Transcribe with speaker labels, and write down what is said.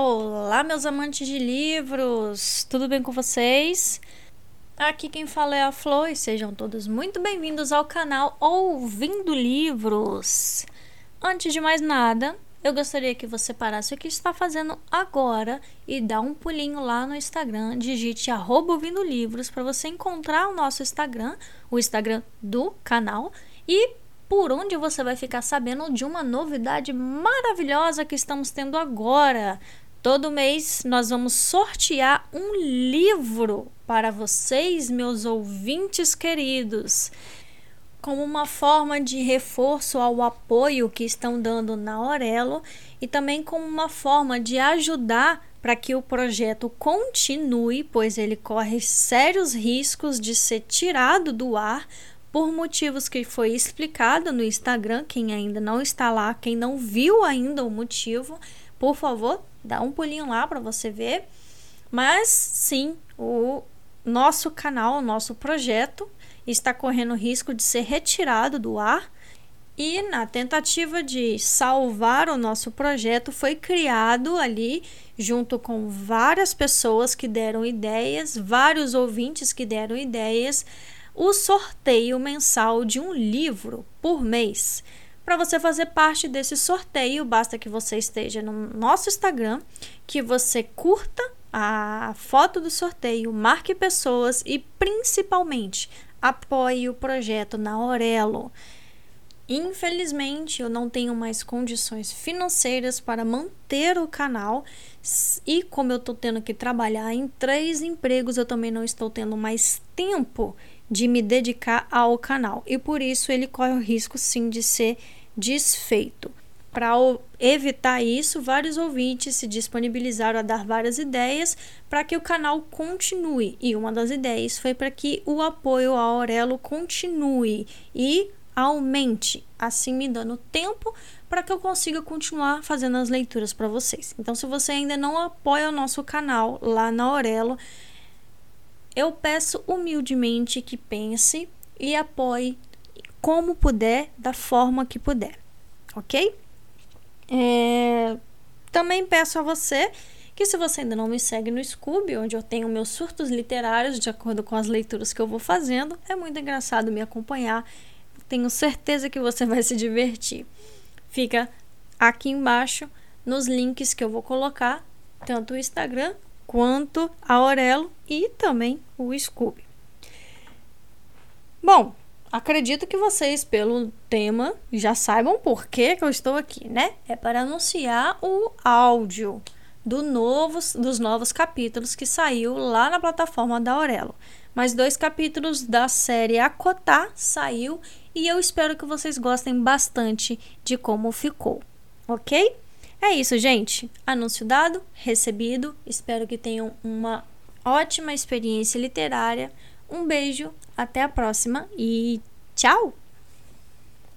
Speaker 1: Olá, meus amantes de livros! Tudo bem com vocês? Aqui quem fala é a Flor e sejam todos muito bem-vindos ao canal Ouvindo Livros. Antes de mais nada, eu gostaria que você parasse o que está fazendo agora e dá um pulinho lá no Instagram, digite ouvindo livros para você encontrar o nosso Instagram, o Instagram do canal e por onde você vai ficar sabendo de uma novidade maravilhosa que estamos tendo agora. Todo mês nós vamos sortear um livro para vocês, meus ouvintes queridos, como uma forma de reforço ao apoio que estão dando na Aurelo e também como uma forma de ajudar para que o projeto continue, pois ele corre sérios riscos de ser tirado do ar por motivos que foi explicado no Instagram. Quem ainda não está lá, quem não viu ainda o motivo, por favor, dá um pulinho lá para você ver. Mas sim, o nosso canal, o nosso projeto está correndo risco de ser retirado do ar. E na tentativa de salvar o nosso projeto, foi criado ali, junto com várias pessoas que deram ideias, vários ouvintes que deram ideias, o sorteio mensal de um livro por mês. Para você fazer parte desse sorteio, basta que você esteja no nosso Instagram, que você curta a foto do sorteio, marque pessoas e principalmente apoie o projeto na Aurelo. Infelizmente, eu não tenho mais condições financeiras para manter o canal e como eu estou tendo que trabalhar em três empregos, eu também não estou tendo mais tempo de me dedicar ao canal e por isso ele corre o risco sim de ser desfeito. Para evitar isso, vários ouvintes se disponibilizaram a dar várias ideias para que o canal continue. E uma das ideias foi para que o apoio ao Aurelo continue e aumente, assim me dando tempo para que eu consiga continuar fazendo as leituras para vocês. Então, se você ainda não apoia o nosso canal lá na Aurelo, eu peço humildemente que pense e apoie como puder, da forma que puder, ok? É... Também peço a você que se você ainda não me segue no Scooby, onde eu tenho meus surtos literários de acordo com as leituras que eu vou fazendo, é muito engraçado me acompanhar. Tenho certeza que você vai se divertir. Fica aqui embaixo nos links que eu vou colocar, tanto o Instagram quanto a Aurelo e também o Scooby. Bom, Acredito que vocês, pelo tema, já saibam por que, que eu estou aqui, né? É para anunciar o áudio do novos, dos novos capítulos que saiu lá na plataforma da Aurelo. Mais dois capítulos da série Acotar saiu e eu espero que vocês gostem bastante de como ficou, ok? É isso, gente. Anúncio dado, recebido. Espero que tenham uma ótima experiência literária. Um beijo, até a próxima e tchau!